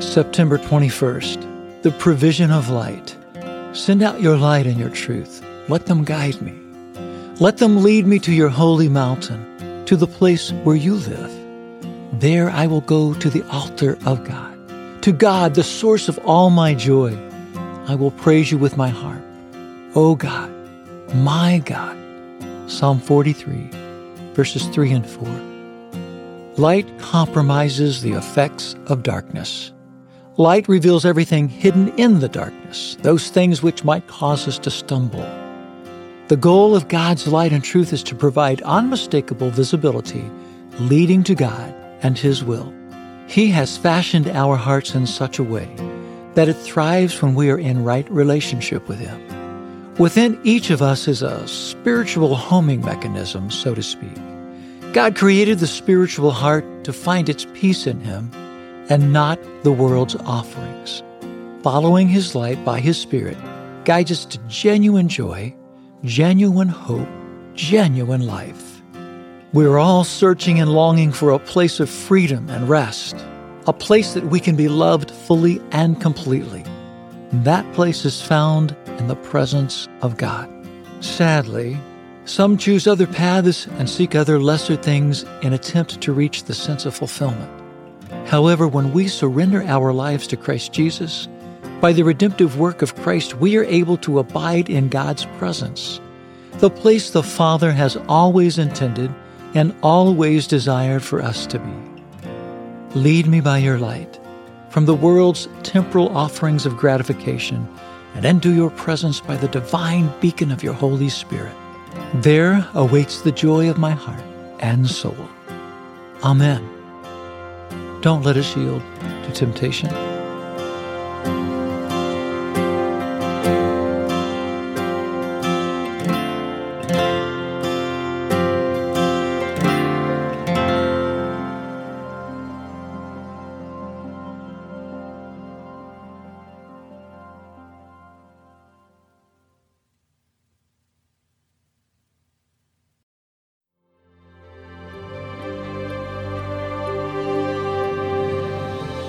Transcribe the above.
September 21st, the provision of light. Send out your light and your truth. Let them guide me. Let them lead me to your holy mountain, to the place where you live. There I will go to the altar of God, to God, the source of all my joy. I will praise you with my harp. O God, my God. Psalm 43, verses 3 and 4. Light compromises the effects of darkness. Light reveals everything hidden in the darkness, those things which might cause us to stumble. The goal of God's light and truth is to provide unmistakable visibility leading to God and His will. He has fashioned our hearts in such a way that it thrives when we are in right relationship with Him. Within each of us is a spiritual homing mechanism, so to speak. God created the spiritual heart to find its peace in Him and not the world's offerings. Following His light by His Spirit guides us to genuine joy, genuine hope, genuine life. We're all searching and longing for a place of freedom and rest, a place that we can be loved fully and completely. That place is found in the presence of God. Sadly, some choose other paths and seek other lesser things in attempt to reach the sense of fulfillment. However, when we surrender our lives to Christ Jesus, by the redemptive work of Christ, we are able to abide in God's presence, the place the Father has always intended and always desired for us to be. Lead me by your light from the world's temporal offerings of gratification and into your presence by the divine beacon of your Holy Spirit. There awaits the joy of my heart and soul. Amen. Don't let us yield to temptation.